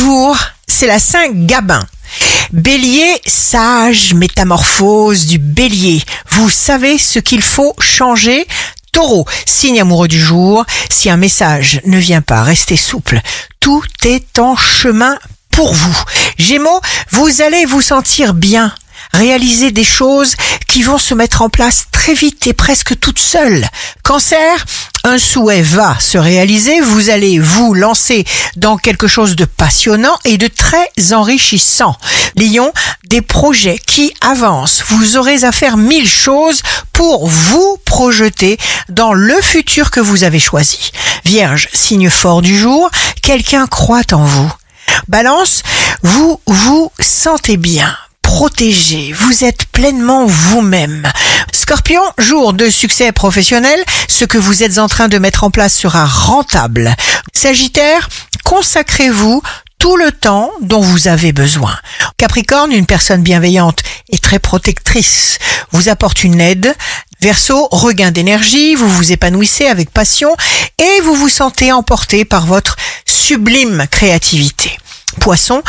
jour, c'est la Saint-Gabin. Bélier, sage métamorphose du bélier. Vous savez ce qu'il faut changer? Taureau, signe amoureux du jour, si un message ne vient pas, restez souple. Tout est en chemin pour vous. Gémeaux, vous allez vous sentir bien réaliser des choses qui vont se mettre en place très vite et presque toutes seules. Cancer, un souhait va se réaliser, vous allez vous lancer dans quelque chose de passionnant et de très enrichissant. Lion, des projets qui avancent, vous aurez à faire mille choses pour vous projeter dans le futur que vous avez choisi. Vierge, signe fort du jour, quelqu'un croit en vous. Balance, vous vous sentez bien protégé, vous êtes pleinement vous-même. Scorpion, jour de succès professionnel, ce que vous êtes en train de mettre en place sera rentable. Sagittaire, consacrez-vous tout le temps dont vous avez besoin. Capricorne, une personne bienveillante et très protectrice, vous apporte une aide. Verseau, regain d'énergie, vous vous épanouissez avec passion et vous vous sentez emporté par votre sublime créativité. Poisson,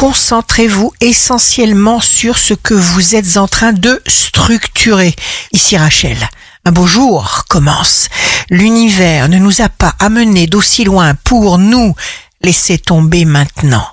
concentrez-vous essentiellement sur ce que vous êtes en train de structurer. Ici Rachel. Un beau jour commence. L'univers ne nous a pas amenés d'aussi loin pour nous laisser tomber maintenant.